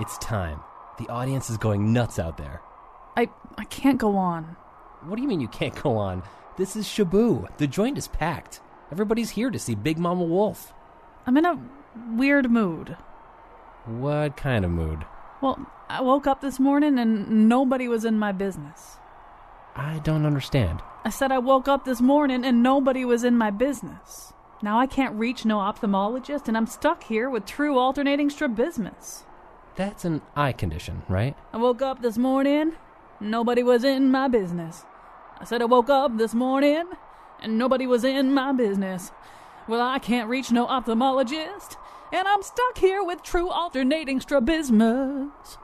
It's time. The audience is going nuts out there. I I can't go on. What do you mean you can't go on? This is Shaboo. The joint is packed. Everybody's here to see Big Mama Wolf. I'm in a weird mood. What kind of mood? Well, I woke up this morning and nobody was in my business. I don't understand. I said I woke up this morning and nobody was in my business. Now I can't reach no ophthalmologist and I'm stuck here with true alternating strabismus. That's an eye condition, right? I woke up this morning, nobody was in my business. I said I woke up this morning and nobody was in my business. Well, I can't reach no ophthalmologist, and I'm stuck here with true alternating strabismus.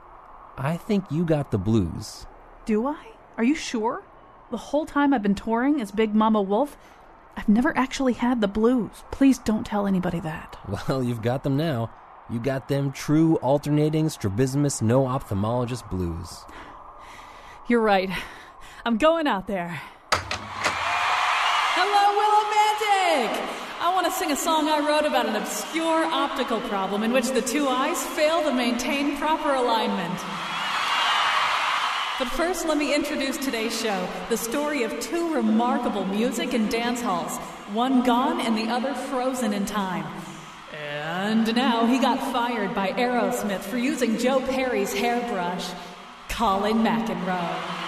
I think you got the blues. Do I? Are you sure? The whole time I've been touring as Big Mama Wolf, I've never actually had the blues. Please don't tell anybody that. Well, you've got them now. You got them true alternating strabismus no ophthalmologist blues. You're right. I'm going out there. Hello, Willimantic! I want to sing a song I wrote about an obscure optical problem in which the two eyes fail to maintain proper alignment. But first, let me introduce today's show the story of two remarkable music and dance halls, one gone and the other frozen in time. And now he got fired by Aerosmith for using Joe Perry's hairbrush. Colin McEnroe.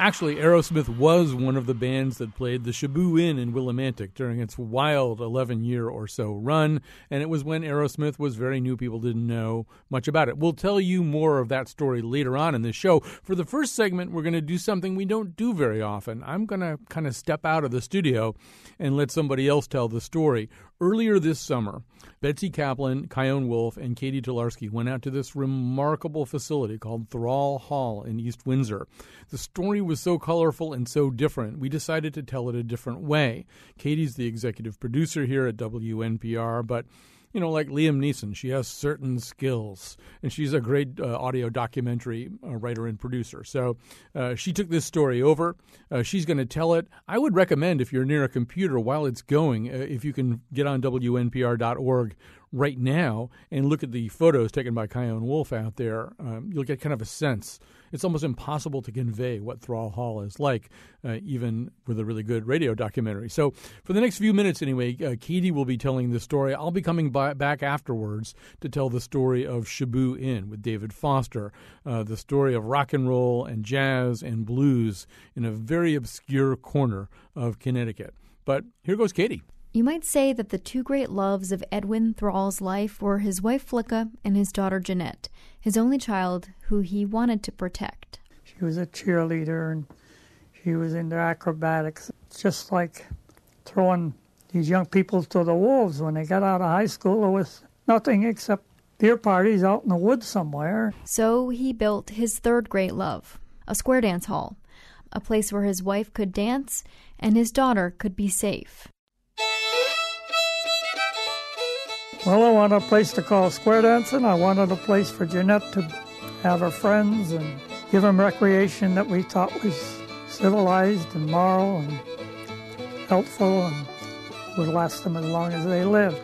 Actually, Aerosmith was one of the bands that played the Shaboo Inn in Willimantic during its wild 11 year or so run, and it was when Aerosmith was very new. People didn't know much about it. We'll tell you more of that story later on in the show. For the first segment, we're going to do something we don't do very often. I'm going to kind of step out of the studio and let somebody else tell the story. Earlier this summer, Betsy Kaplan, Chion Wolf, and Katie Talarski went out to this remarkable facility called Thrall Hall in East Windsor. The story was so colorful and so different, we decided to tell it a different way. Katie's the executive producer here at WNPR, but you know, like Liam Neeson, she has certain skills, and she's a great uh, audio documentary uh, writer and producer. So uh, she took this story over. Uh, she's going to tell it. I would recommend if you're near a computer while it's going, uh, if you can get on WNPR.org right now and look at the photos taken by Chion Wolf out there, um, you'll get kind of a sense. It's almost impossible to convey what Thrall Hall is like, uh, even with a really good radio documentary. So, for the next few minutes, anyway, uh, Katie will be telling the story. I'll be coming by, back afterwards to tell the story of Shaboo Inn with David Foster, uh, the story of rock and roll and jazz and blues in a very obscure corner of Connecticut. But here goes Katie. You might say that the two great loves of Edwin Thrall's life were his wife Flicka and his daughter Jeanette, his only child who he wanted to protect. She was a cheerleader and she was into acrobatics. It's just like throwing these young people to the wolves. When they got out of high school, there was nothing except beer parties out in the woods somewhere. So he built his third great love, a square dance hall, a place where his wife could dance and his daughter could be safe. Well, I wanted a place to call square dancing. I wanted a place for Jeanette to have her friends and give them recreation that we thought was civilized and moral and helpful and would last them as long as they lived.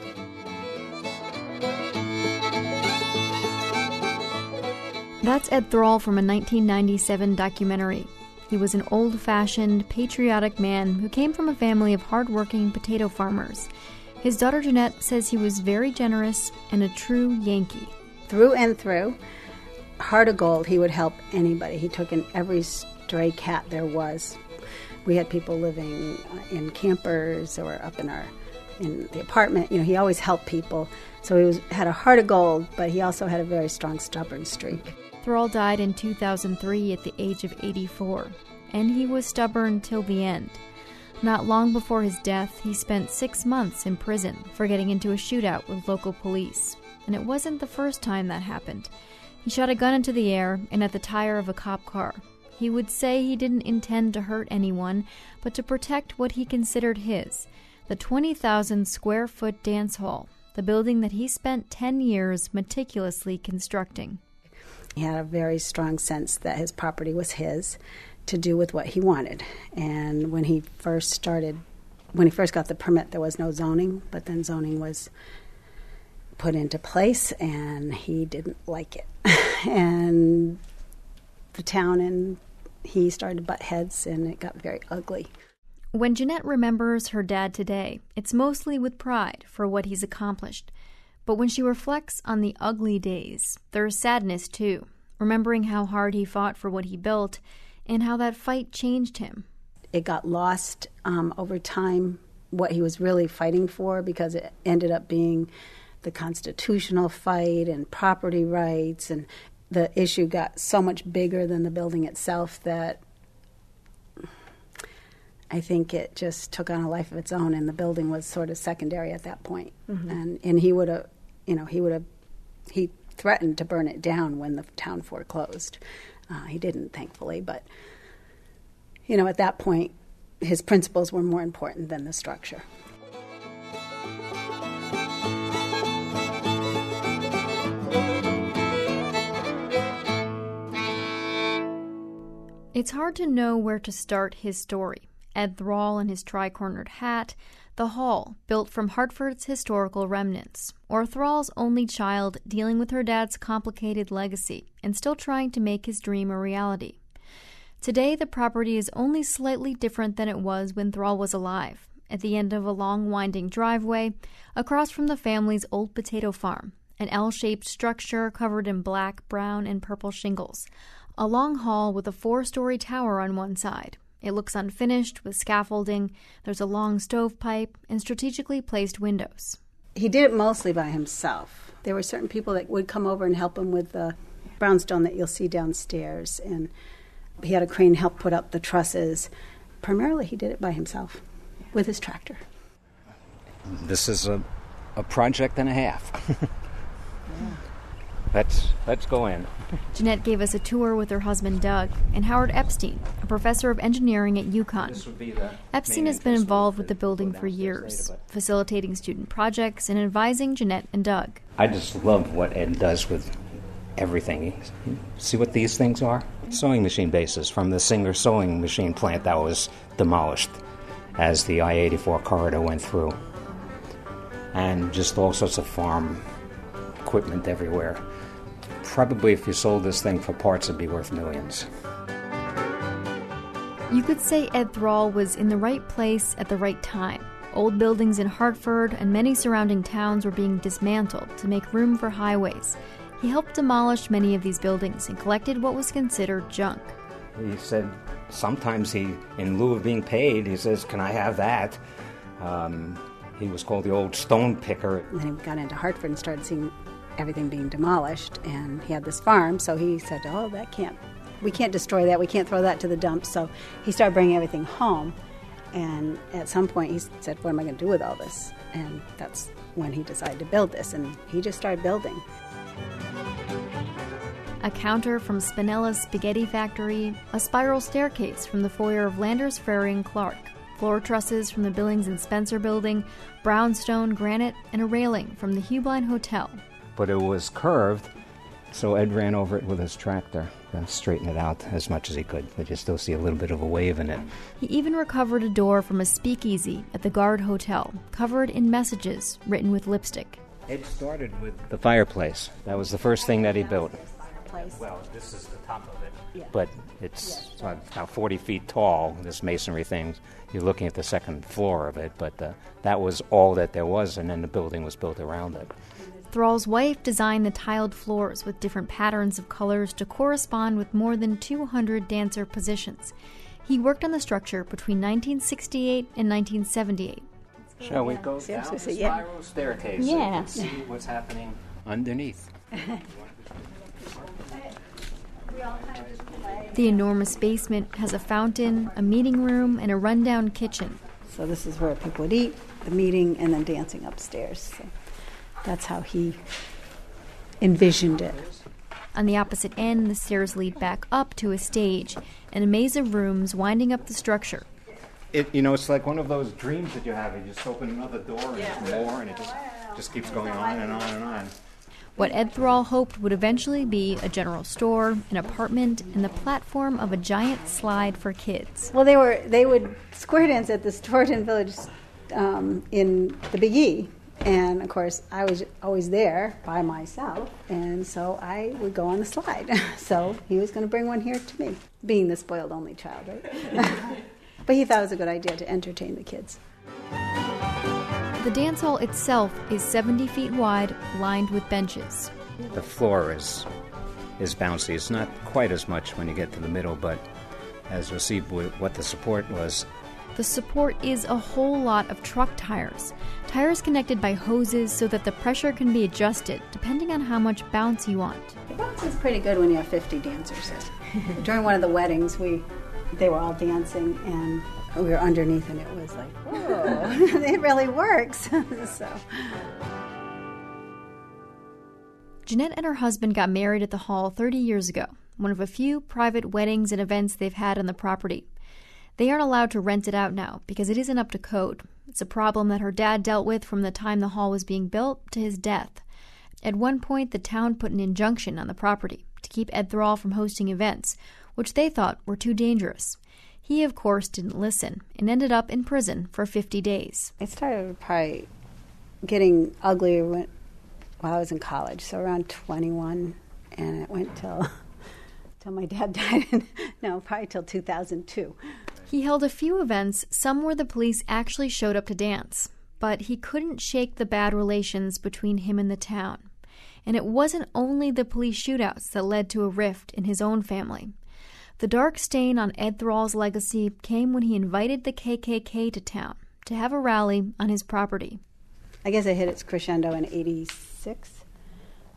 That's Ed Thrall from a 1997 documentary. He was an old fashioned, patriotic man who came from a family of hard-working potato farmers. His daughter Jeanette says he was very generous and a true Yankee. Through and through, heart of gold, he would help anybody. He took in every stray cat there was. We had people living in campers or up in our in the apartment. You know, he always helped people. So he was had a heart of gold, but he also had a very strong stubborn streak. Thrall died in 2003 at the age of 84, and he was stubborn till the end. Not long before his death, he spent six months in prison for getting into a shootout with local police. and it wasn't the first time that happened. He shot a gun into the air and at the tire of a cop car. He would say he didn't intend to hurt anyone, but to protect what he considered his the 20,000 square foot dance hall, the building that he spent 10 years meticulously constructing. He had a very strong sense that his property was his to do with what he wanted. And when he first started, when he first got the permit, there was no zoning, but then zoning was put into place and he didn't like it. and the town and he started to butt heads and it got very ugly. When Jeanette remembers her dad today, it's mostly with pride for what he's accomplished. But when she reflects on the ugly days, there's sadness too, remembering how hard he fought for what he built and how that fight changed him. It got lost um, over time what he was really fighting for because it ended up being the constitutional fight and property rights and the issue got so much bigger than the building itself that I think it just took on a life of its own, and the building was sort of secondary at that point. Mm-hmm. And and he would have, you know, he would have, he threatened to burn it down when the town foreclosed. Uh, he didn't, thankfully, but you know, at that point, his principles were more important than the structure. It's hard to know where to start his story. Ed Thrall in his tri-cornered hat, the hall, built from Hartford's historical remnants, or Thrall's only child dealing with her dad's complicated legacy and still trying to make his dream a reality. Today, the property is only slightly different than it was when Thrall was alive, at the end of a long winding driveway, across from the family's old potato farm, an L shaped structure covered in black, brown, and purple shingles, a long hall with a four story tower on one side. It looks unfinished with scaffolding. There's a long stovepipe and strategically placed windows. He did it mostly by himself. There were certain people that would come over and help him with the brownstone that you'll see downstairs. And he had a crane help put up the trusses. Primarily, he did it by himself with his tractor. This is a, a project and a half. yeah. Let's let's go in. Jeanette gave us a tour with her husband Doug and Howard Epstein, a professor of engineering at UConn. Epstein has been involved with the building for years, facilitating student projects and advising Jeanette and Doug. I just love what Ed does with everything. See what these things are? Sewing machine bases from the Singer sewing machine plant that was demolished as the I 84 corridor went through. And just all sorts of farm equipment everywhere probably if you sold this thing for parts, it'd be worth millions. You could say Ed Thrall was in the right place at the right time. Old buildings in Hartford and many surrounding towns were being dismantled to make room for highways. He helped demolish many of these buildings and collected what was considered junk. He said sometimes he, in lieu of being paid, he says, Can I have that? Um, he was called the old stone picker. And then he got into Hartford and started seeing everything being demolished, and he had this farm, so he said, "Oh, that can't, we can't destroy that. We can't throw that to the dump." So he started bringing everything home, and at some point he said, "What am I going to do with all this?" And that's when he decided to build this, and he just started building. A counter from Spinella's Spaghetti Factory, a spiral staircase from the foyer of Landers Frary and Clark, floor trusses from the Billings and Spencer building, brownstone, granite, and a railing from the Heublein Hotel, but it was curved. So Ed ran over it with his tractor to straighten it out as much as he could. But you still see a little bit of a wave in it. He even recovered a door from a speakeasy at the Garde Hotel, covered in messages written with lipstick. Ed started with the fireplace. That was the first thing that he built. Well, this is the top of it, yeah. but it's yeah. about 40 feet tall. This masonry thing. You're looking at the second floor of it, but uh, that was all that there was, and then the building was built around it. Thrall's wife designed the tiled floors with different patterns of colors to correspond with more than 200 dancer positions. He worked on the structure between 1968 and 1978. Shall we go down the spiral staircase yeah. see what's happening underneath? the enormous basement has a fountain, a meeting room, and a rundown kitchen. So this is where people would eat, the meeting, and then dancing upstairs. So that's how he envisioned it. On the opposite end, the stairs lead back up to a stage and a maze of rooms winding up the structure. It, you know, it's like one of those dreams that you have. You just open another door and there's more, and it just just keeps going on and on and on. What Ed Thrall hoped would eventually be a general store, an apartment, and the platform of a giant slide for kids. Well, they were they would square dance at the Storrowton Village um, in the Big E, and of course I was always there by myself, and so I would go on the slide. so he was going to bring one here to me, being the spoiled only child, right? but he thought it was a good idea to entertain the kids. The dance hall itself is 70 feet wide, lined with benches. The floor is is bouncy. It's not quite as much when you get to the middle, but as you'll see what the support was. The support is a whole lot of truck tires. Tires connected by hoses so that the pressure can be adjusted depending on how much bounce you want. The bounce is pretty good when you have 50 dancers. During one of the weddings, we they were all dancing and we were underneath, and it was like, whoa, it really works. so. Jeanette and her husband got married at the hall 30 years ago, one of a few private weddings and events they've had on the property. They aren't allowed to rent it out now because it isn't up to code. It's a problem that her dad dealt with from the time the hall was being built to his death. At one point, the town put an injunction on the property to keep Ed Thrall from hosting events, which they thought were too dangerous. He, of course, didn't listen and ended up in prison for 50 days. It started probably getting uglier when, while I was in college, so around 21, and it went till till my dad died. no, probably till 2002. He held a few events, some where the police actually showed up to dance, but he couldn't shake the bad relations between him and the town. And it wasn't only the police shootouts that led to a rift in his own family. The dark stain on Ed Thrall's legacy came when he invited the KKK to town to have a rally on his property. I guess it hit its crescendo in '86.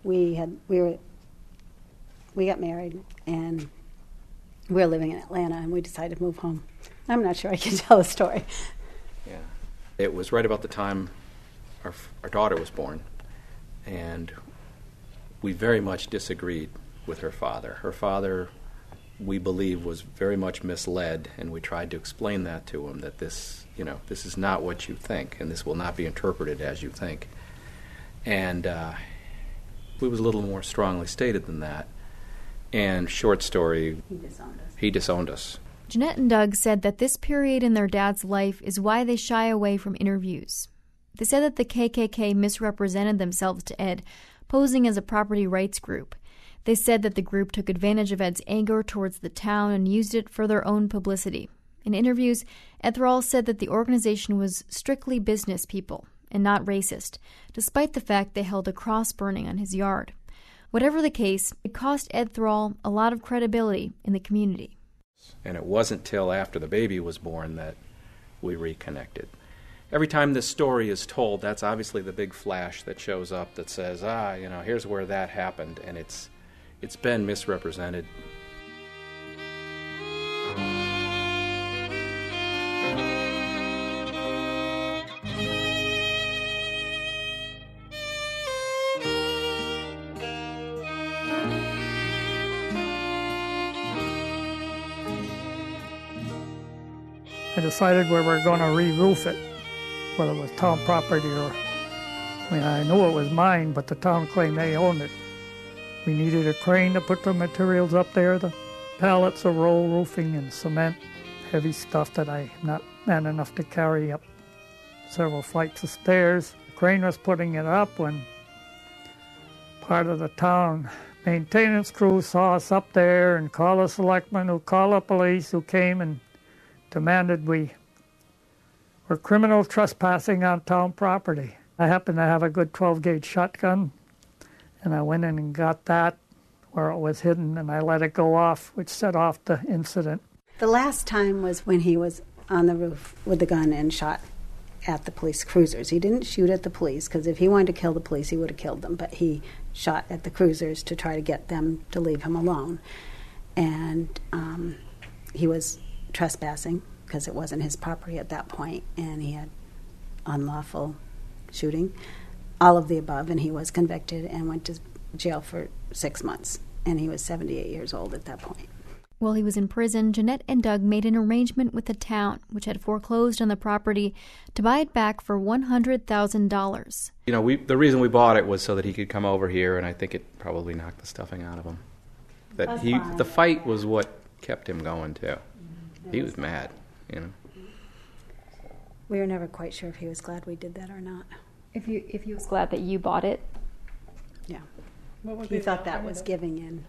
We had we were we got married and we were living in Atlanta and we decided to move home. I'm not sure I can tell the story. Yeah, it was right about the time our our daughter was born, and we very much disagreed with her father. Her father we believe was very much misled, and we tried to explain that to him that this, you know, this is not what you think, and this will not be interpreted as you think. And uh, it was a little more strongly stated than that. And short story, he disowned us. He disowned us. Jeanette and Doug said that this period in their dad's life is why they shy away from interviews. They said that the KKK misrepresented themselves to Ed, posing as a property rights group they said that the group took advantage of Ed's anger towards the town and used it for their own publicity. In interviews, Ed Thrall said that the organization was strictly business people and not racist, despite the fact they held a cross burning on his yard. Whatever the case, it cost Ed Thrall a lot of credibility in the community. And it wasn't till after the baby was born that we reconnected. Every time this story is told, that's obviously the big flash that shows up that says, ah, you know, here's where that happened. And it's it's been misrepresented. Decided where we were going to re-roof it, whether it was town property or, I mean, I knew it was mine, but the town claimed they owned it. We needed a crane to put the materials up there, the pallets of roll roofing and cement, heavy stuff that I'm not man enough to carry up several flights of stairs. The crane was putting it up when part of the town maintenance crew saw us up there and called the selectmen who called the police who came and demanded we were criminal trespassing on town property. I happened to have a good 12 gauge shotgun and I went in and got that where it was hidden and I let it go off, which set off the incident. The last time was when he was on the roof with the gun and shot at the police cruisers. He didn't shoot at the police because if he wanted to kill the police, he would have killed them, but he shot at the cruisers to try to get them to leave him alone. And um, he was trespassing because it wasn't his property at that point, and he had unlawful shooting all of the above, and he was convicted and went to jail for six months, and he was 78 years old at that point. While he was in prison, Jeanette and Doug made an arrangement with the town, which had foreclosed on the property, to buy it back for $100,000. You know, we, the reason we bought it was so that he could come over here, and I think it probably knocked the stuffing out of him. That That's he, fine. the fight was what kept him going too. He was mad, you know. We were never quite sure if he was glad we did that or not. If you if he was glad that you bought it, Yeah. What would He thought that was giving in.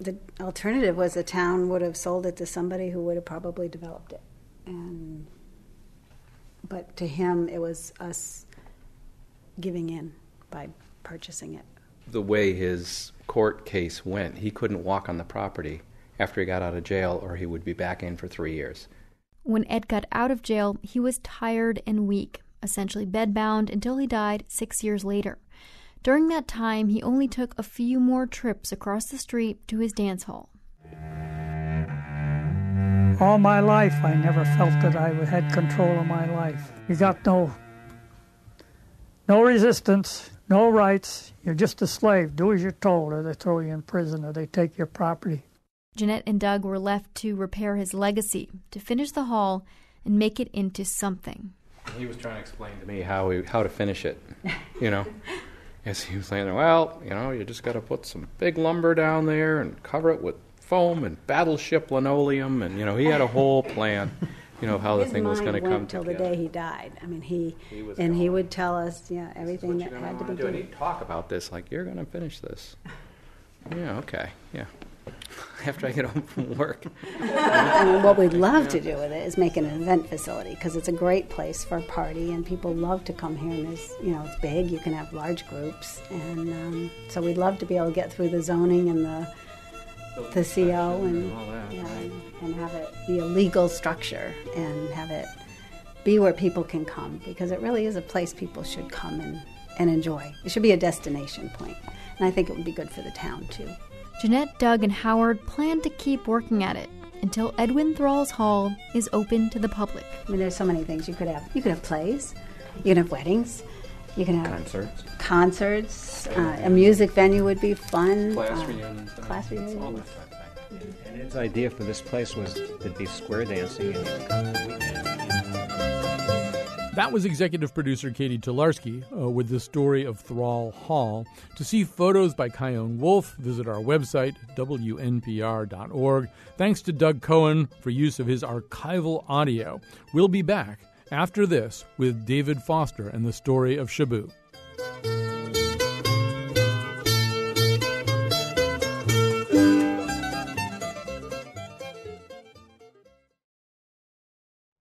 The alternative was the town would have sold it to somebody who would have probably developed it. And but to him it was us giving in by purchasing it. The way his court case went, he couldn't walk on the property after he got out of jail, or he would be back in for three years. when Ed got out of jail, he was tired and weak, essentially bedbound until he died six years later. During that time, he only took a few more trips across the street to his dance hall. All my life, I never felt that I had control of my life. You got no, no resistance, no rights. You're just a slave. Do as you're told, or they throw you in prison, or they take your property. Jeanette and Doug were left to repair his legacy, to finish the hall and make it into something. He was trying to explain to me how he, how to finish it, you know. As he was saying, well, you know, you just got to put some big lumber down there and cover it with foam and battleship linoleum, and you know, he had a whole plan, you know, how the His thing was going to went come till together. the day he died. I mean, he, He was and he would tell us, yeah, everything that had to be do? And done. he'd talk about this, like you're going to finish this. Yeah, okay, yeah. After I get home from work. I what we'd love to do with it is make an event facility because it's a great place for a party and people love to come here and there's, you know, it's big. You can have large groups and um, so we'd love to be able to get through the zoning and the the CO and all that, yeah, right. and, and have it be a legal structure and have it be where people can come because it really is a place people should come and, and enjoy. It should be a destination point. And I think it would be good for the town too. Jeanette, Doug, and Howard plan to keep working at it until Edwin Thrall's Hall is open to the public. I mean, there's so many things you could have. You could have plays, you can have weddings, you can have Concerts. concerts. Uh, a music venue would be fun. Class uh, reunions. and class all that reunions. type of thing. And his idea for this place was to be square dancing and That was executive producer Katie Talarski uh, with the story of Thrall Hall. To see photos by Chion Wolf, visit our website, wnpr.org. Thanks to Doug Cohen for use of his archival audio. We'll be back after this with David Foster and the story of Shaboo.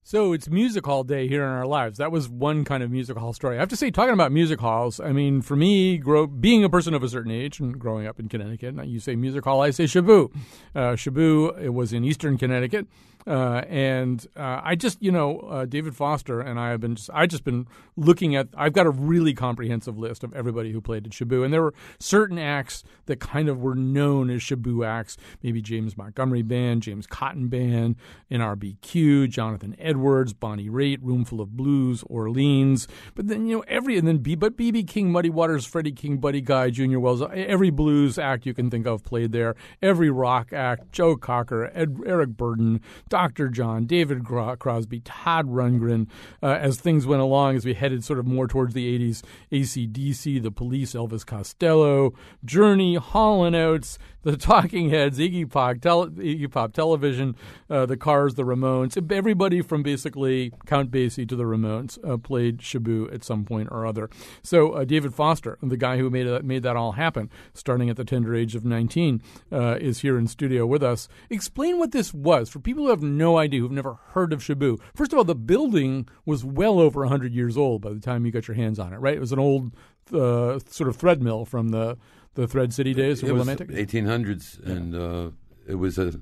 So it's music hall day here in our lives. That was one kind of music hall story. I have to say, talking about music halls, I mean, for me, grow, being a person of a certain age and growing up in Connecticut, you say music hall, I say Shaboo. Uh, Shaboo it was in eastern Connecticut. Uh, and uh, I just, you know, uh, David Foster and I have been, just, I just been looking at. I've got a really comprehensive list of everybody who played at Shaboo, and there were certain acts that kind of were known as Shaboo acts. Maybe James Montgomery Band, James Cotton Band, NRBQ, Jonathan Edwards, Bonnie Raitt, Roomful of Blues, Orleans. But then you know every and then B, but BB King, Muddy Waters, Freddie King, Buddy Guy, Junior Wells, every blues act you can think of played there. Every rock act, Joe Cocker, Ed, Eric Burdon. Dr. John, David Crosby, Todd Rundgren, uh, as things went along, as we headed sort of more towards the 80s, ACDC, The Police, Elvis Costello, Journey, Hall & Oates, The Talking Heads, Iggy Pop, tele- Iggy Pop Television, uh, The Cars, The Ramones. Everybody from basically Count Basie to The Ramones uh, played Shaboo at some point or other. So uh, David Foster, the guy who made, it, made that all happen, starting at the tender age of 19, uh, is here in studio with us. Explain what this was for people who have no idea, who've never heard of Shaboo. First of all, the building was well over 100 years old by the time you got your hands on it, right? It was an old uh, sort of thread mill from the, the Thread City days of it was Willimantic. 1800s, and uh, it was a,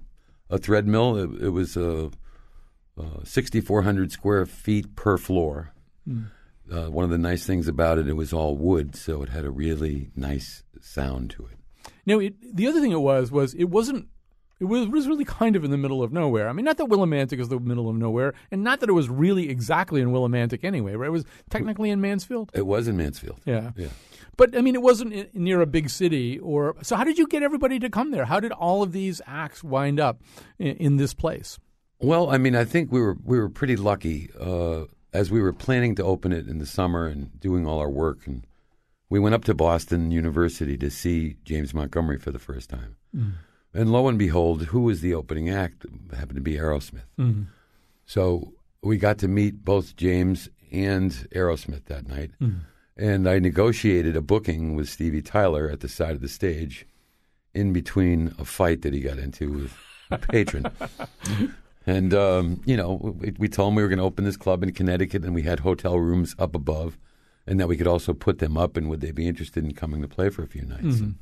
a thread mill. It, it was uh, uh, 6,400 square feet per floor. Mm. Uh, one of the nice things about it, it was all wood, so it had a really nice sound to it. Now, it, the other thing it was was it wasn't It was, was really kind of in the middle of nowhere. I mean, not that Willimantic is the middle of nowhere, and not that it was really exactly in Willimantic anyway, right? It was technically in Mansfield. It was in Mansfield. Yeah. Yeah. But I mean, it wasn't near a big city, or so. How did you get everybody to come there? How did all of these acts wind up in, in this place? Well, I mean, I think we were we were pretty lucky uh, as we were planning to open it in the summer and doing all our work, and we went up to Boston University to see James Montgomery for the first time. And lo and behold, who was the opening act? It happened to be Aerosmith. Mhm. So we got to meet both James and Aerosmith that night. And I negotiated a booking with Stevie Tyler at the side of the stage in between a fight that he got into with a patron. and, um, you know, we, we told him we were going to open this club in Connecticut and we had hotel rooms up above and that we could also put them up and would they be interested in coming to play for a few nights. Mhm.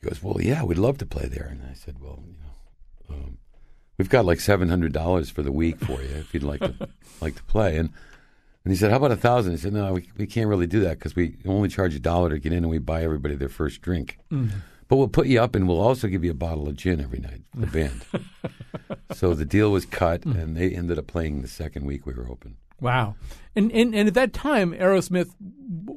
He goes, "Well, yeah, we'd love to play there." And I said, "Well, you know, um, we've got like seven hundred dollars for the week for you if you'd like to like to play." And and he said, "How about a thousand? He said, "No, we we can't really do that because we only charge a dollar to get in, and we buy everybody their first drink. Mhm. But we'll put you up, and we'll also give you a bottle of gin every night the band." so the deal was cut, and they ended up playing the second week we were open. Wow. And and, and at that time, Aerosmith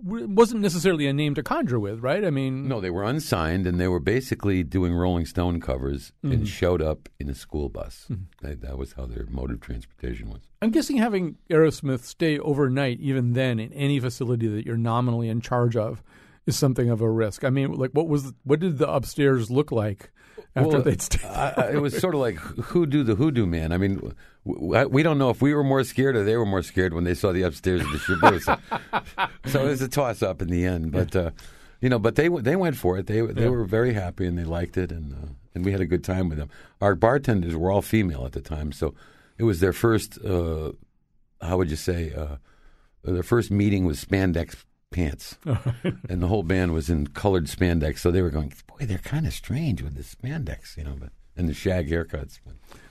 w- wasn't necessarily a name to conjure with, right? I mean, No, they were unsigned, and they were basically doing Rolling Stone covers and mm-hmm. showed up in a school bus. Mm-hmm. That, that was how their mode of transportation was. I'm guessing having Aerosmith stay overnight, even then, in any facility that you're nominally in charge of, is something of a risk. I mean, like, what was what did the upstairs look like after Well, they'd stayed? I, I- it was sort of like who do the hoodoo man. I mean, we don't know if we were more scared or they were more scared when they saw the upstairs of the Shaboo. So, so it was a toss up in the end. But uh, you know, but they they went for it. They they Yeah. were very happy and they liked it, and uh, and we had a good time with them. Our bartenders were all female at the time, so it was their first. Uh, how would you say? Uh, their first meeting was spandex pants, and the whole band was in colored spandex. So they were going, boy, they're kind of strange with the spandex, you know, but and the shag haircuts.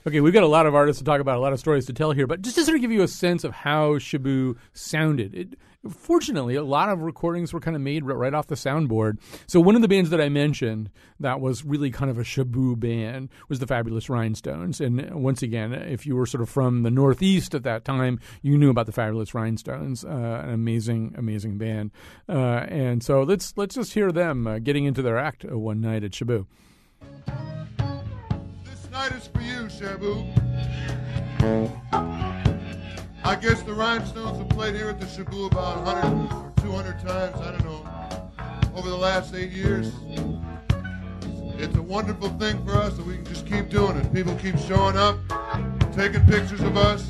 Okay, we've got a lot of artists to talk about, a lot of stories to tell here, but just to sort of give you a sense of how Shaboo sounded. It, fortunately, a lot of recordings were kind of made right off the soundboard. So one of the bands that I mentioned that was really kind of a Shaboo band was the Fabulous Rhinestones. And once again, if you were sort of from the Northeast at that time, you knew about the Fabulous Rhinestones, uh, an amazing, amazing band. Uh, and so let's let's just hear them uh, getting into their act uh, one night at Shaboo. Night is for you, Shaboo. I guess the Rhinestones have played here at the Shaboo about 100 or 200 times, I don't know, over the last eight years. It's a wonderful thing for us that we can just keep doing it. People keep showing up, taking pictures of us.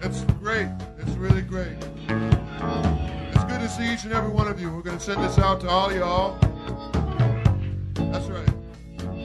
It's great. It's really great. It's good to see each and every one of you. We're going to send this out to all y'all. That's right.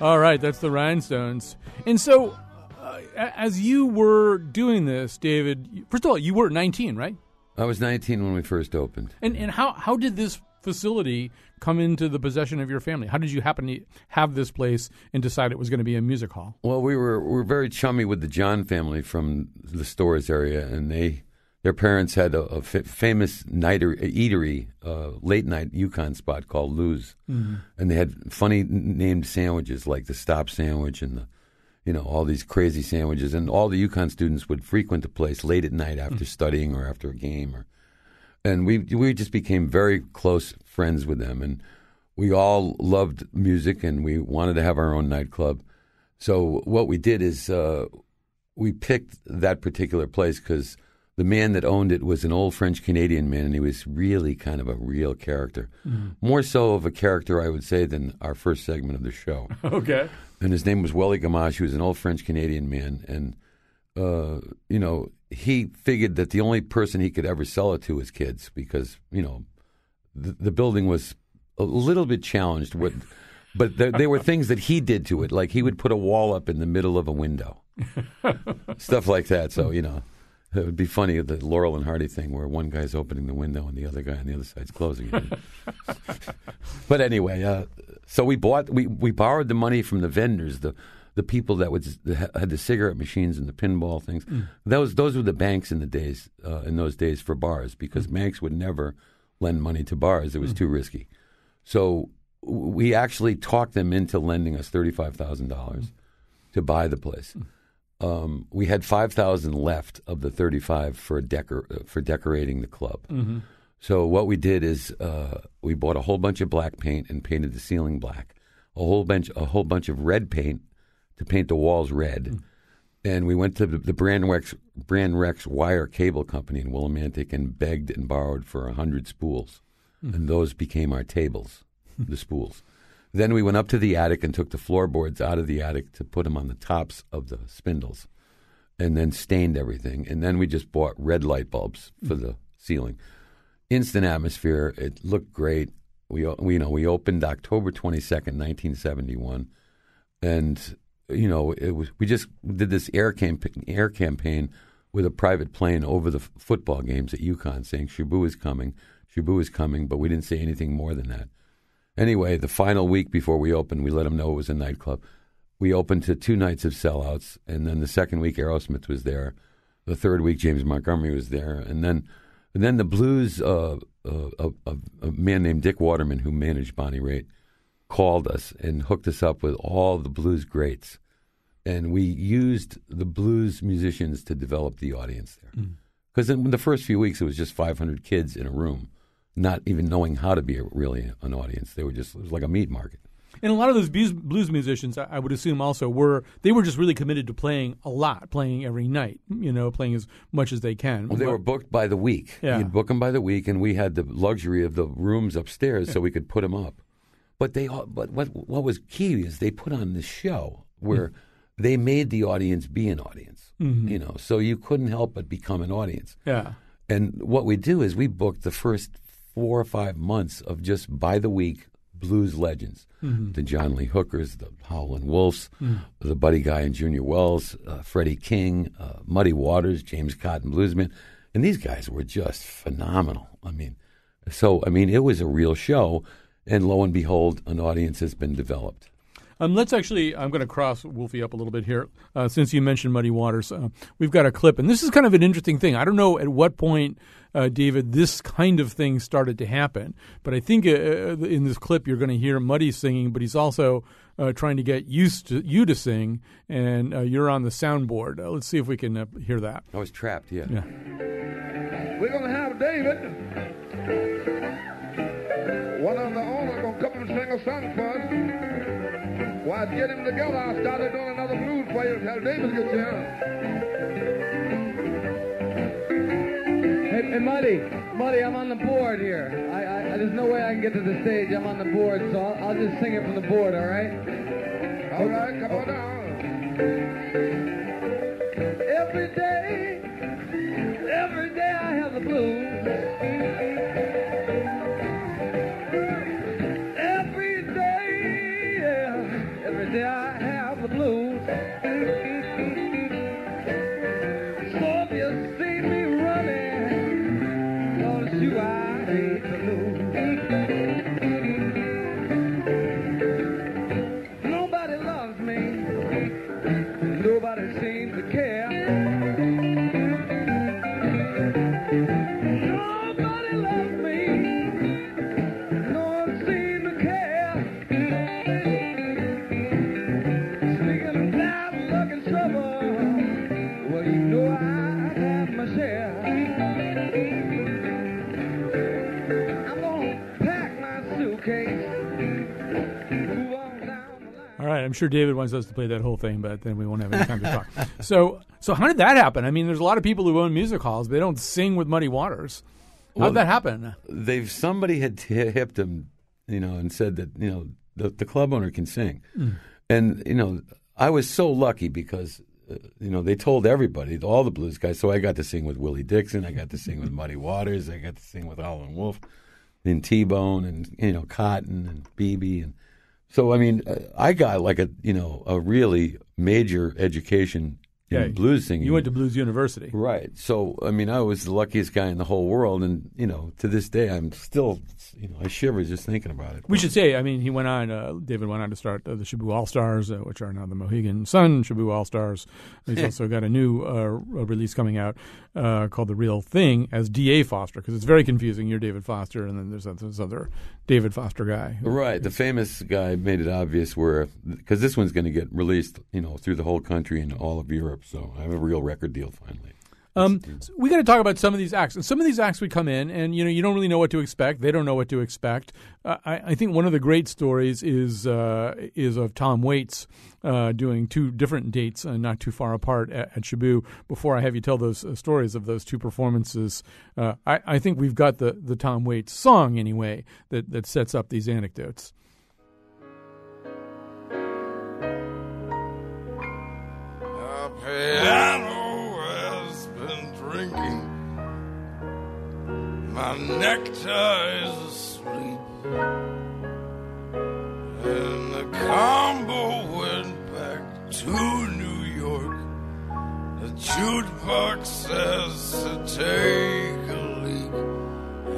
All right, that's the Rhinestones. And so, uh, as you were doing this, David, first of all, you were 19, right? I was 19 when we first opened. And and how how did this facility come into the possession of your family? How did you happen to have this place and decide it was going to be a music hall? Well, we were we were very chummy with the John family from the Storrs area, and they their parents had a, a famous nighter, eatery, uh, late night UConn spot called Lou's, Mhm. and they had funny named sandwiches like the Stop Sandwich and the you know all these crazy sandwiches, and all the UConn students would frequent the place late at night after studying or after a game or and we we just became very close friends with them, and we all loved music, and we wanted to have our own nightclub. So what we did is uh, we picked that particular place because the man that owned it was an old French Canadian man, and he was really kind of a real character, Mhm. more so of a character, I would say, than our first segment of the show. Okay. And his name was Welly Gamache. He was an old French Canadian man, and uh, you know he figured that the only person he could ever sell it to was kids because you know the, the building was a little bit challenged with but there, there were things that he did to it, like he would put a wall up in the middle of a window, stuff like that. So you know, it would be funny the Laurel and Hardy thing, where one guy's opening the window and the other guy on the other side's closing it. but anyway, uh, so we bought, we we borrowed the money from the vendors, the the people that would had the cigarette machines and the pinball things. Mm. Those those were the banks in the days uh, in those days for bars because mm. banks would never lend money to bars; it was mm. too risky. So we actually talked them into lending us thirty five thousand dollars to buy the place. Um, we had five thousand left of the thirty five for decor uh, for decorating the club. Mhm. So what we did is uh, we bought a whole bunch of black paint and painted the ceiling black, a whole bunch a whole bunch of red paint to paint the walls red, and we went to the, the Brand Rex Brand Rex wire cable company in Willimantic and begged and borrowed for a hundred spools, and those became our tables, the spools. Then we went up to the attic and took the floorboards out of the attic to put them on the tops of the spindles, and then stained everything. And then we just bought red light bulbs for the ceiling. Instant atmosphere. It looked great. We, uh, we you know we opened October twenty second, nineteen seventy one, and you know it was we just did this air campaign air campaign with a private plane over the f- football games at UConn, saying Shaboo is coming, Shaboo is coming, but we didn't say anything more than that. Anyway, the final week before we opened, we let them know it was a nightclub. We opened to two nights of sellouts, and then the second week Aerosmith was there. The third week James Montgomery was there, and then and then the blues. Uh, uh, a, a, a man named Dick Waterman, who managed Bonnie Raitt, called us and hooked us up with all the blues greats, and we used the blues musicians to develop the audience there. Because in the first few weeks, it was just 500 kids in a room, not even knowing how to be a, really an audience. They were just it was like a meat market. And a lot of those blues, musicians, I would assume, also were they were just really committed to playing a lot, playing every night. You know, playing as much as they can. Well, they were booked by the week. Yeah. You'd book them by the week, and we had the luxury of the rooms upstairs, so we could put them up. But they, but what what was key is they put on this show where they made the audience be an audience. Mhm. You know, so you couldn't help but become an audience. Yeah. And what we do is we book the first four or five months of just by the week blues legends. Mhm. The John Lee Hookers, the Howlin' Wolves, Mm. the Buddy Guy and Junior Wells, uh, Freddie King, uh, Muddy Waters, James Cotton Bluesman. And these guys were just phenomenal. I mean, so, I mean, it was a real show. And lo and behold, an audience has been developed. Um, let's actually, I'm going to cross Wolfie up a little bit here. Uh, since you mentioned Muddy Waters, uh, we've got a clip, and this is kind of an interesting thing. I don't know at what point, uh, David, this kind of thing started to happen, but I think uh, in this clip you're going to hear Muddy singing, but he's also uh, trying to get used to you to sing, and uh, you're on the soundboard. Uh, let's see if we can uh, hear that. I was trapped, yeah. Yeah. We're gonna have David. One of the owners gonna come and sing a song for us. While I get him together, I started doing another blues for you. Tell David get you Hey, Muddy, Muddy, I'm on the board here. I, I, there's no way I can get to the stage. I'm on the board, so I'll, I'll just sing it from the board. All right? All right, come on down. Every day, every day I have the blues. I'm sure David wants us to play that whole thing, but then we won't have any time to talk. So, so how did that happen? I mean, there's a lot of people who own music halls, but they don't sing with Muddy Waters. How'd Well, that happen? They've somebody had t- hipped him, you know, and said that you know the, the club owner can sing, Mm. and you know I was so lucky because uh, you know they told everybody, all the blues guys. So I got to sing with Willie Dixon, I got to sing with Muddy Waters, I got to sing with Howlin' Wolf, and T Bone, and you know Cotton and BB, and So I mean, uh, I got like a you know a really major education Yeah, blues singing. You went to Blues University. Right. So, I mean, I was the luckiest guy in the whole world. And, you know, to this day, I'm still, you know, I shiver just thinking about it. We should say, I mean, he went on. Uh, David went on to start uh, the Shaboo All Stars, uh, which are now the Mohegan Sun Shaboo All Stars. He's also got a new uh, release coming out uh, called The Real Thing as D.A. Foster because it's very confusing. You're David Foster, and then there's this other David Foster guy. Right. The famous guy made it obvious where, because this one's going to get released, you know, through the whole country and all of Europe. So I have a real record deal finally. Um, we got to talk about some of these acts. And some of these acts we come in, and you know, you don't really know what to expect. They don't know what to expect. Uh, I, I think one of the great stories is uh, is of Tom Waits uh, doing two different dates, uh, not too far apart at, at Shaboo. Before I have you tell those uh, stories of those two performances, uh, I, I think we've got the the Tom Waits song anyway that that sets up these anecdotes. A piano has been drinking. My necktie is asleep. And the combo went back to New York. The jukebox says to take a leak.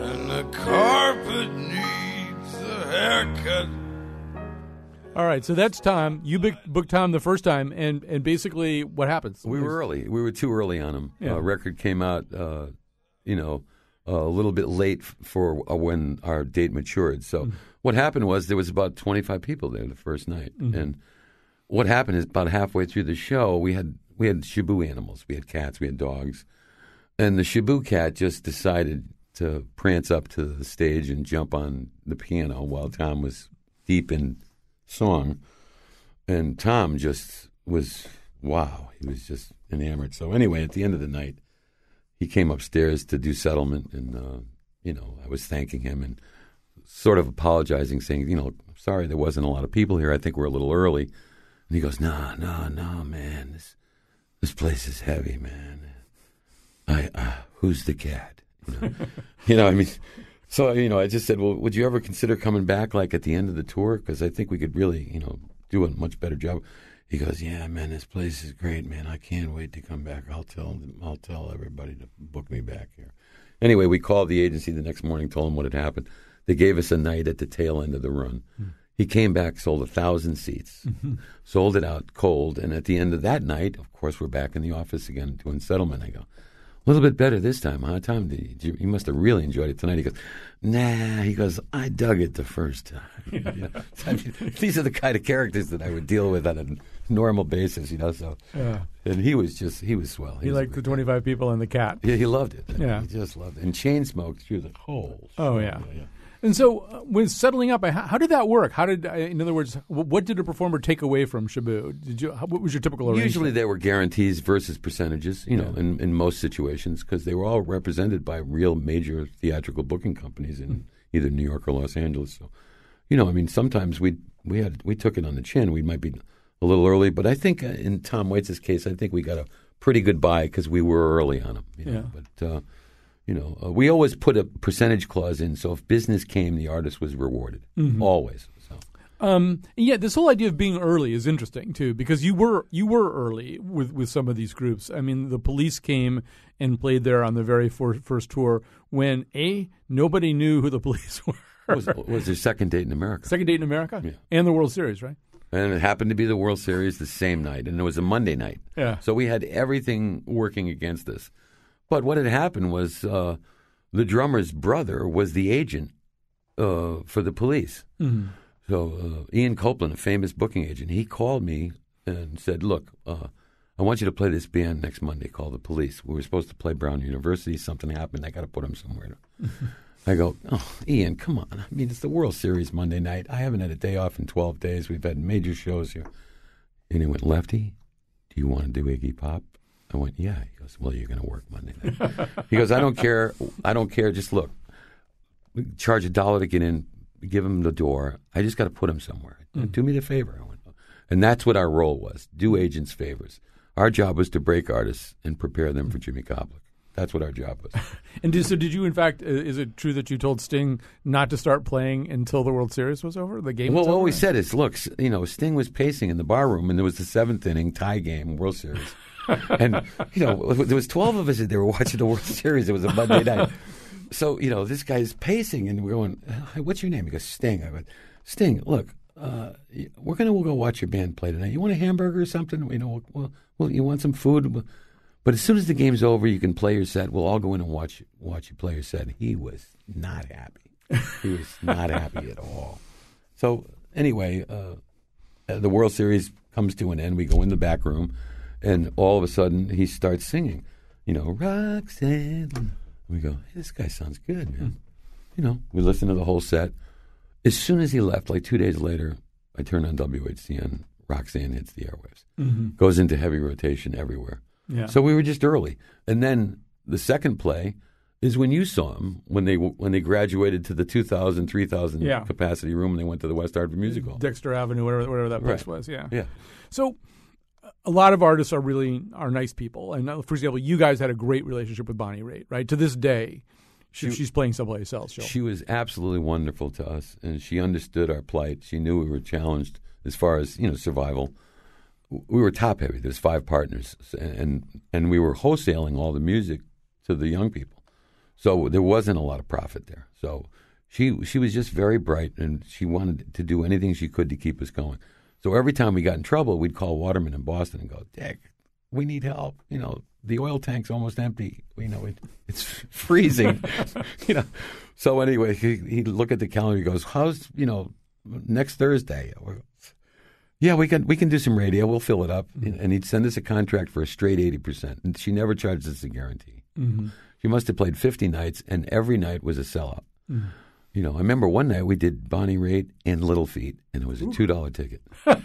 And the carpet needs a haircut. All right, so that's Tom. You booked, booked Tom the first time, and, and basically what happens? We were early. We were too early on him. Yeah. Uh, record came out, uh, you know, a little bit late for uh, when our date matured. So Mm. what happened was there was about 25 people there the first night, Mhm. and what happened is about halfway through the show we had we had Shaboo animals, we had cats, we had dogs, and the Shaboo cat just decided to prance up to the stage and jump on the piano while Tom was deep in song, and Tom just was wow, he was just enamored. So anyway, at the end of the night, he came upstairs to do settlement, and uh, you know I was thanking him and sort of apologizing, saying, you know, sorry there wasn't a lot of people here. I think we're a little early. And he goes, nah, nah, nah, man, this this place is heavy, man. I uh, who's the cat? You know, you know, I mean. So you know, I just said, "Well, would you ever consider coming back, like at the end of the tour? Because I think we could really, you know, do a much better job." He goes, "Yeah, man, this place is great, man. I can't wait to come back. I'll tell, I'll tell everybody to book me back here." Anyway, we called the agency the next morning, told them what had happened. They gave us a night at the tail end of the run. Hmm. He came back, sold a thousand seats, mm-hmm. sold it out cold, and at the end of that night, of course, we're back in the office again doing settlement. I go, a little bit better this time, huh, Tom? Did you, you, must have really enjoyed it tonight. He goes, Nah. He goes, I dug it the first time. You know, I mean, these are the kind of characters that I would deal with on a normal basis, you know. So, Yeah. and he was just he was swell. He was liked the 25 people and the cat. yeah, he loved it. Yeah. he just loved it. And chain smoked through the whole. Oh yeah. And so, uh, when settling up, how, how did that work? How did, uh, in other words, wh- what did a performer take away from Shaboo? Did you? How, what was your typical arrangement? Usually there were guarantees versus percentages, you know, in, in most situations, because they were all represented by real major theatrical booking companies in either New York or Los Angeles. So, you know, I mean, sometimes we we had we took it on the chin. We might be a little early, but I think uh, in Tom Waits' case, I think we got a pretty good buy because we were early on him. You know? Yeah. But uh, you know, uh, we always put a percentage clause in, so if business came, the artist was rewarded Mhm. always. So. Um, yeah, this whole idea of being early is interesting too, because you were you were early with with some of these groups. I mean, the police came and played there on the very fir- first tour when a nobody knew who the police were. was, was their second date in America. Second date in America, yeah. and the World Series, right? And it happened to be the World Series the same night, and it was a Monday night. Yeah. So we had everything working against us. But what had happened was uh, the drummer's brother was the agent uh, for the police. Mhm. So uh, Ian Copeland, a famous booking agent, he called me and said, "Look, uh, I want you to play this band next Monday called the Police. We were supposed to play Brown University. Something happened. I got to put them somewhere." I go, oh, Ian, come on. I mean, it's the World Series Monday night. I haven't had a day off in 12 days. We've had major shows here. And he went, Lefty, do you want to do Iggy Pop? I went, yeah. He goes, well, you're going to work Monday night. he goes, I don't care. I don't care. Just look. We charge a dollar to get in. Give him the door. I just got to put him somewhere. Do me the favor. I went, and that's what our role was: do agents favors. Our job was to break artists and prepare them for Jimmy Koplik. That's what our job was. And did, so, did you? In fact, uh, is it true that you told Sting not to start playing until the World Series was over? The game. Well, what we said is, look, you know, Sting was pacing in the bar room, and there was the seventh inning tie game, World Series, and you know, there was twelve of us that they were watching the World Series. It was a Monday night, so you know, this guy's pacing, and we're going, "Hey, "What's your name?" He goes, "Sting." I went, "Sting, look, uh, we're gonna go watch your band play tonight. You want a hamburger or something? You know, well, well you want some food?" But as soon as the game's over, you can play your set. We'll all go in and watch watch you play your set. He was not happy. He was not happy at all. So anyway, uh, uh, the World Series comes to an end. We go in the back room, and all of a sudden he starts singing. You know, Roxanne. We go, hey, this guy sounds good, man. You know, we listen to the whole set. As soon as he left, like two days later, I turn on WHCN. Roxanne hits the airwaves, Mhm. goes into heavy rotation everywhere. Yeah. So we were just early, and then the second play is when you saw him when they when they graduated to the 2,000, 3,000 Yeah. capacity room and they went to the West Hartford Music Hall. Dexter Avenue, whatever, whatever that place Right. was. Yeah. Yeah. So a lot of artists are really are nice people, and uh, for example, you guys had a great relationship with Bonnie Raitt, right? To this day, she, She- she's playing someplace else. She'll, She was absolutely wonderful to us, and she understood our plight. She knew we were challenged as far as you know survival. We were top heavy. There's five partners, and and we were wholesaling all the music to the young people, so there wasn't a lot of profit there. So she she was just very bright, and she wanted to do anything she could to keep us going. So every time we got in trouble, we'd call Waterman in Boston and go, "Dick, we need help. You know, the oil tank's almost empty. You know, it, it's freezing. you know." So anyway, he, he'd look at the calendar. He goes, "How's you know next Thursday?" We're- yeah, we can we can do some radio. We'll fill it up, and he'd send us a contract for a straight eighty percent. And she never charged us a guarantee. Mhm. She must have played fifty nights, and every night was a sellout. Mhm. You know, I remember one night we did Bonnie Raitt and Little Feat, and it was a two dollar ticket.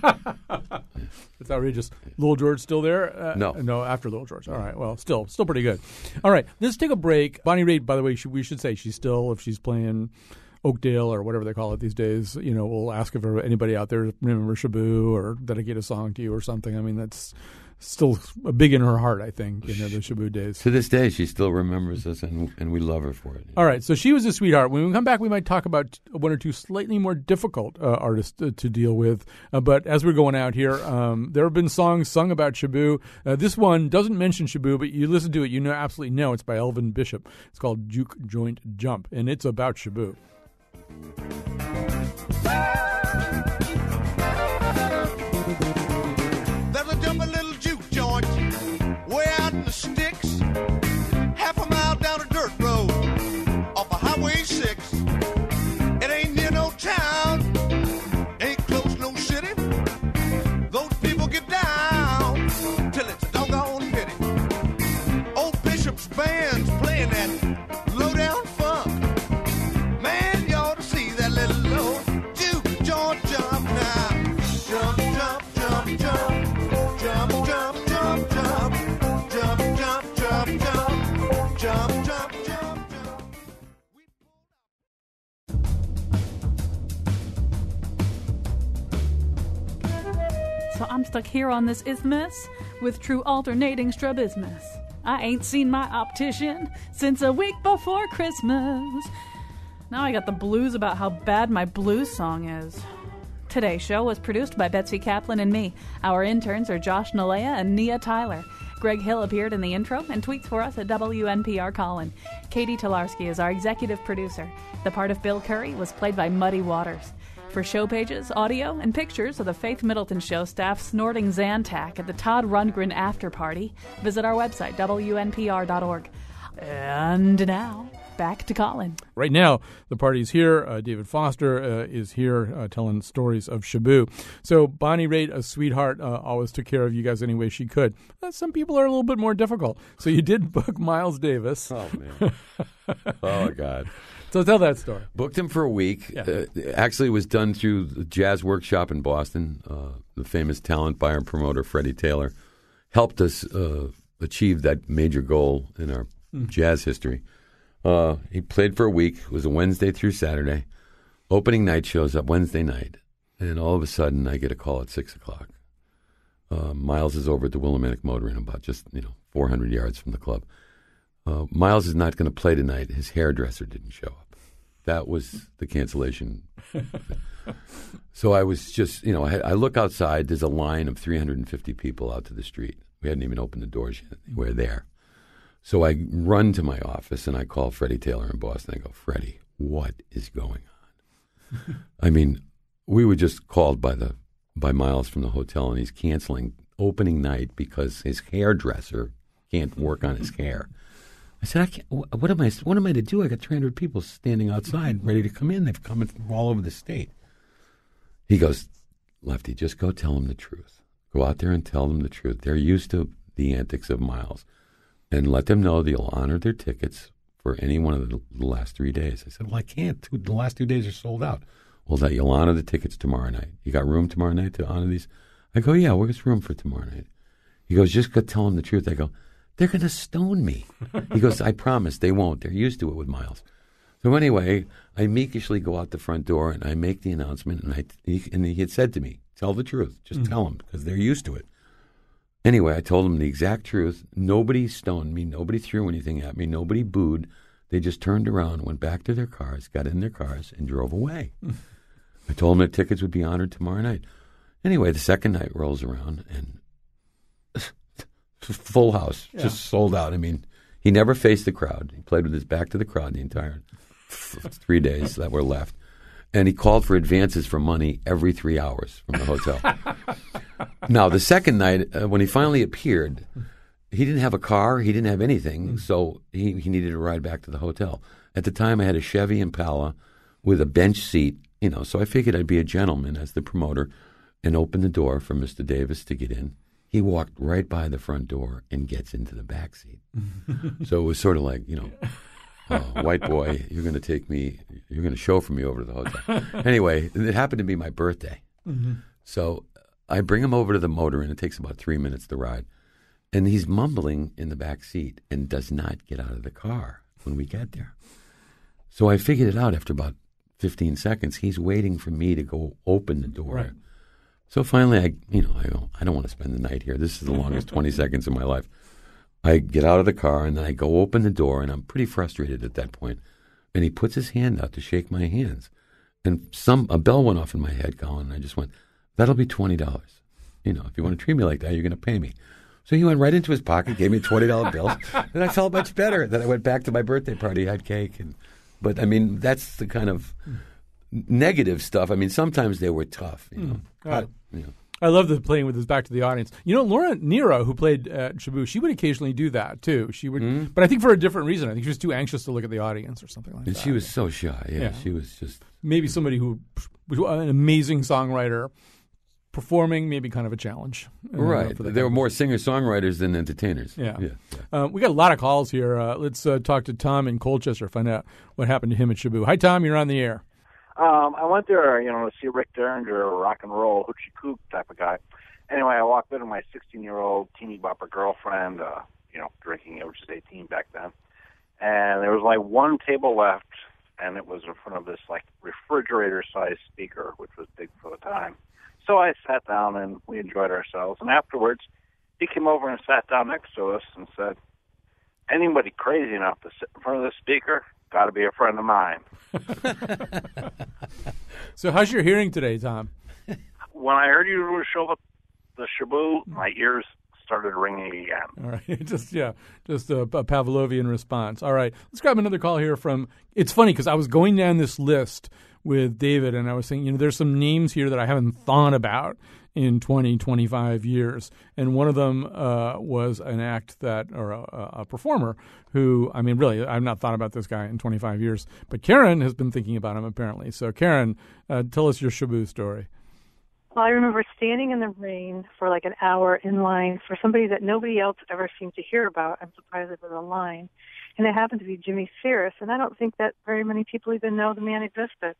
It's outrageous. Little George still there? Uh, No. no. After Little George. All right. Well, still, still pretty good. All right. Let's take a break. Bonnie Raitt, by the way, should, we should say she's still if she's playing Oakdale or whatever they call it these days. You know, we'll ask if anybody out there remember Shaboo or dedicate a song to you or something. I mean, that's still big in her heart. I think know the Shaboo days. To this day, she still remembers us, and and we love her for it. All right, so she was a sweetheart. When we come back, we might talk about one or two slightly more difficult uh, artists to, to deal with. Uh, but as we're going out here, um, there have been songs sung about Shaboo. Uh, this one doesn't mention Shaboo, but you listen to it, you know absolutely know it's by Elvin Bishop. It's called Juke Joint Jump, and it's about Shaboo. Stuck here on this isthmus with true alternating strabismus. I ain't seen my optician since a week before Christmas. Now I got the blues about how bad my blues song is. Today's show was produced by Betsy Kaplan and me. Our interns are Josh Nalea and Nia Tyler. Greg Hill appeared in the intro and tweets for us at WNPR Colin. Katie Talarski is our executive producer. The part of Bill Curry was played by Muddy Waters. For show pages, audio, and pictures of the Faith Middleton Show staff snorting Zantac at the Todd Rundgren after party, visit our website, WNPR.org. And now, back to Colin. Right now, the party's here. Uh, David Foster uh, is here uh, telling stories of Shaboo. So Bonnie Raitt, a sweetheart, uh, always took care of you guys any way she could. Uh, some people are a little bit more difficult. So you did book Miles Davis. Oh man! oh God! So tell that story. Booked him for a week. Uh, actually, it was done through the Jazz Workshop in Boston. Uh, the famous talent buyer and promoter Freddie Taylor helped us uh, achieve that major goal in our Mm. jazz history. Uh, he played for a week. It was a Wednesday through Saturday. Opening night shows up Wednesday night, and all of a sudden, I get a call at six o'clock. Uh, Miles is over at the Willimantic Motor Inn, about just you know 400 yards from the club. uh, Miles is not going to play tonight. His hairdresser didn't show up. That was the cancellation. so I was just, you know, I, I look outside. There's a line of 350 people out to the street. We hadn't even opened the doors yet. We're there. So I run to my office and I call Freddie Taylor in Boston. I go, Freddie, what is going on? I mean, we were just called by the by Miles from the hotel, and he's canceling opening night because his hairdresser can't work on his hair. I said, I can't, what am I? What am I to do? I got 300 people standing outside ready to come in. They've come in from all over the state. He goes, Lefty, just go tell them the truth. Go out there and tell them the truth. They're used to the antics of Miles, and let them know that you'll honor their tickets for any one of the, last three days. I said, Well, I can't. The last two days are sold out. Well, that you'll honor the tickets tomorrow night. You got room tomorrow night to honor these? I go, Yeah, where's room for tomorrow night? He goes, Just go tell them the truth. I go, They're going to stone me. he goes, I promise they won't. They're used to it with Miles. So anyway, I meekishly go out the front door and I make the announcement, and I he, and he had said to me, "Tell the truth, just Mm. tell them because they're used to it." Anyway, I told him the exact truth. Nobody stoned me. Nobody threw anything at me. Nobody booed. They just turned around, went back to their cars, got in their cars, and drove away. I told them that tickets would be honored tomorrow night. Anyway, the second night rolls around and full house, Yeah. just sold out. I mean, he never faced the crowd. He played with his back to the crowd the entire three days that were left. And he called for advances for money every three hours from the hotel. now, the second night, uh, when he finally appeared, he didn't have a car. He didn't have anything. So he, he needed a ride back to the hotel. At the time, I had a Chevy Impala with a bench seat, you know, so I figured I'd be a gentleman as the promoter and open the door for Mr. Davis to get in. He walked right by the front door and gets into the back seat. so it was sort of like, you know, uh, white boy, you're going to take me, you're going to chauffeur me over to the hotel. anyway, it happened to be my birthday. Mhm. So I bring him over to the motor, and it takes about three minutes to ride. And he's mumbling in the back seat and does not get out of the car when we get there. So I figured it out after about 15 seconds. He's waiting for me to go open the door. Right. So finally, I, you know, I go, I don't want to spend the night here. This is the longest 20 seconds of my life. I get out of the car and then I go open the door, and I'm pretty frustrated at that point. And he puts his hand out to shake my hands, and some a bell went off in my head, Colin. And I just went, "That'll be twenty dollars. You know, if you want to treat me like that, you're going to pay me." So he went right into his pocket, gave me a twenty dollar bill, and I felt much better. Then I went back to my birthday party, had cake, and but I mean that's the kind of negative stuff. I mean, sometimes they were tough. You know, All right. you know. I love the playing with his back to the audience. You know, Laura Nyro, who played at Shaboo, she would occasionally do that too. She would, but I think for a different reason. I think she was too anxious to look at the audience or something like Mm-hmm. And that. she was so shy. Yeah, Yeah. she was just maybe somebody who was an amazing songwriter. Performing maybe kind of a challenge, uh, right. There were more singer songwriters than entertainers. Yeah. yeah. Uh, we got a lot of calls here. Uh, let's uh, talk to Tom in Colchester. Find out what happened to him at Shaboo. Hi, Tom. You're on the air. Um, I went there, you know, to see Rick Derringer, a rock and roll hoochie kook type of guy. Anyway, I walked in with my 16 year old teeny bopper girlfriend, uh, you know, drinking, I was just 18 back then. And there was like one table left, and it was in front of this like refrigerator sized speaker, which was big for the time. So I sat down and we enjoyed ourselves. And afterwards, he came over and sat down next to us and said, Anybody crazy enough to sit in front of this speaker, got to be a friend of mine. So, how's your hearing today, Tom? when I heard you were show up the Shaboo, my ears started ringing again. All right, just yeah, just a, a Pavlovian response. All right, let's grab another call here from. It's funny because I was going down this list with David, and I was saying, you know, there's some names here that I haven't thought about in 20, 25 years, and one of them uh, was an act that or a, a performer who, I mean, really, I've not thought about this guy in 25 years, but Karen has been thinking about him apparently. So, Karen, uh, tell us your Shaboo story. Well, I remember standing in the rain for like an hour in line for somebody that nobody else ever seemed to hear about. I'm surprised it was a line. And it happened to be Jimmy Spheeris, and I don't think that very many people even know the man existed.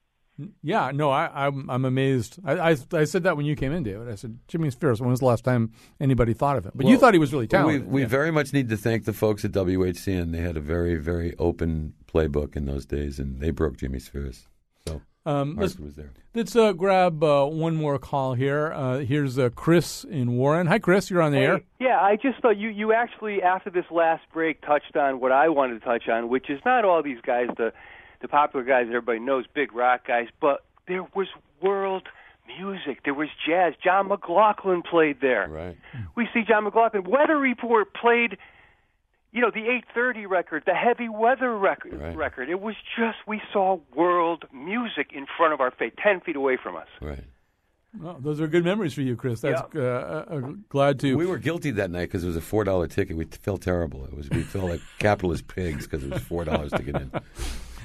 Yeah, no, I, I'm I'm amazed. I, I I said that when you came in, David. I said Jimmy Spheeris. When was the last time anybody thought of him? But you thought he was really talented. We, we yeah. very much need to thank the folks at WHCN. They had a very, very open playbook in those days, and they broke Jimmy Spheeris. So Um, let's, was there. let's uh, grab uh, one more call here. Uh, here's uh, Chris in Warren. Hi, Chris. You're on the air. Yeah, I just thought you you actually after this last break touched on what I wanted to touch on, which is not all these guys the the popular guys that everybody knows, big rock guys, but there was world music. There was jazz. John McLaughlin played there. Right. We see John McLaughlin. Weather Report played you know, the 830 record, the heavy weather record, Right. record. It was just we saw world music in front of our face, 10 feet away from us. Right. Well, those are good memories for you, Chris. That's uh, uh, glad to. We were guilty that night because it was a four dollar ticket. We felt terrible. It was we felt like capitalist pigs because it was four dollars to get in.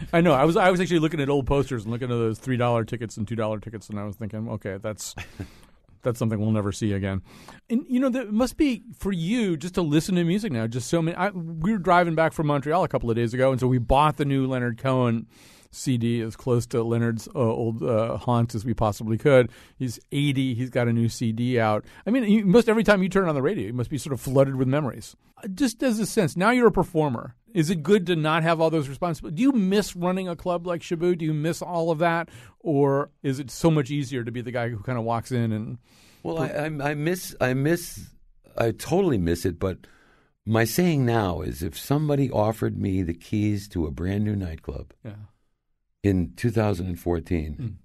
I know. I was I was actually looking at old posters and looking at those three dollar tickets and two dollar tickets, and I was thinking, okay, that's that's something we'll never see again. And you know, there must be for you just to listen to music now. Just so many. I, we were driving back from Montreal a couple of days ago, and so we bought the new Leonard Cohen CD as close to Leonard's uh, old uh, haunts as we possibly could. He's 80. He's got a new CD out. I mean, you must every time you turn on the radio, you must be sort of flooded with memories. Just as a sense, now you're a performer. Is it good to not have all those responsibilities? Do you miss running a club like Shaboo? Do you miss all of that, or is it so much easier to be the guy who kind of walks in and? Well, I, I, I miss, I miss, I totally miss it. But my saying now is, if somebody offered me the keys to a brand new nightclub Yeah. in 2014,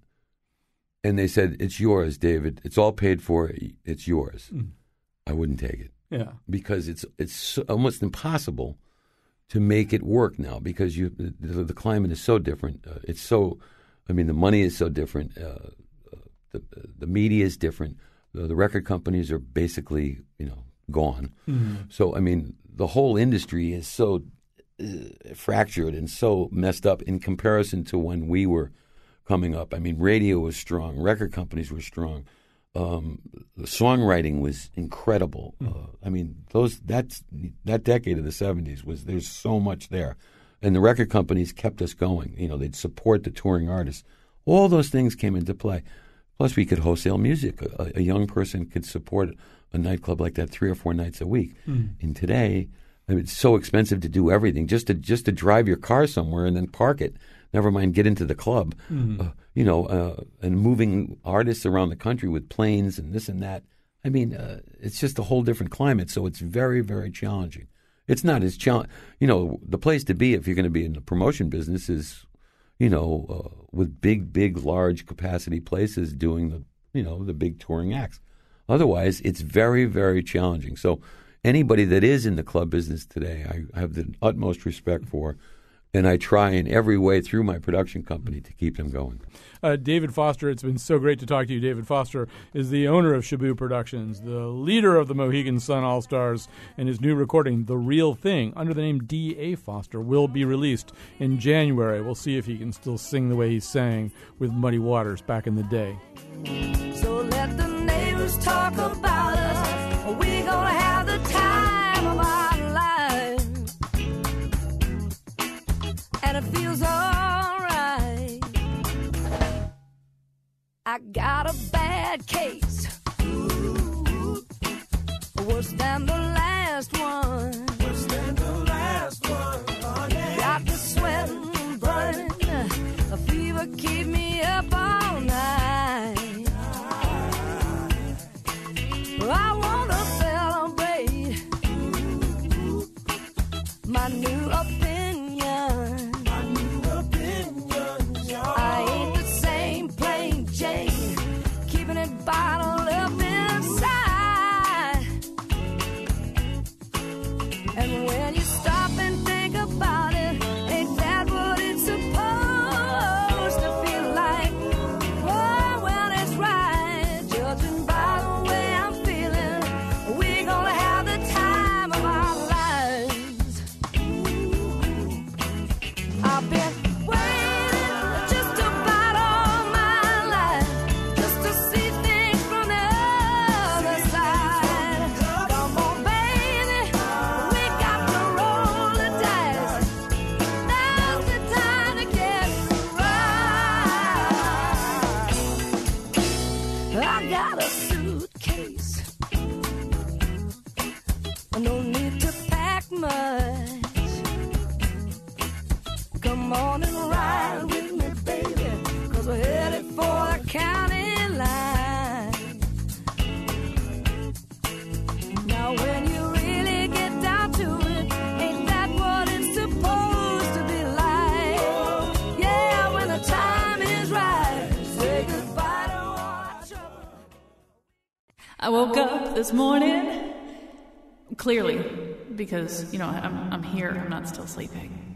and they said it's yours, David, it's all paid for, it's yours, Mm. I wouldn't take it. Yeah. because it's it's so- almost impossible to make it work now because you the, the climate is so different. Uh, it's so, I mean, the money is so different. Uh, uh, the the media is different. The, the record companies are basically you know gone. Mhm. So I mean, the whole industry is so uh, fractured and so messed up in comparison to when we were coming up. I mean, radio was strong, record companies were strong. Um, the songwriting was incredible. Uh, I mean, those that's that decade of the '70s was there's so much there, and the record companies kept us going. You know, they'd support the touring artists. All those things came into play. Plus, we could wholesale music. A, a young person could support a nightclub like that three or four nights a week. Mm. And today, I mean, it's so expensive to do everything. Just to just to drive your car somewhere and then park it. Never mind get into the club. Mhm. Uh, you know, uh, and moving artists around the country with planes and this and that. I mean, uh, it's just a whole different climate. So it's very, very challenging. It's not as challenging. You know, the place to be if you're going to be in the promotion business is, you know, uh, with big, big, large capacity places doing the, you know, the big touring acts. Otherwise, it's very, very challenging. So anybody that is in the club business today, I, I have the utmost respect for, and I try in every way through my production company to keep them going. Uh, David Foster, it's been so great to talk to you. David Foster is the owner of Shaboo Productions, the leader of the Mohegan Sun All Stars, and his new recording, The Real Thing, under the name D.A. Foster, will be released in January. We'll see if he can still sing the way he sang with Muddy Waters back in the day. So let the neighbors talk about us. I got a bad case, worse than the last one. This morning, clearly, because, you know, I'm, I'm here, I'm not still sleeping.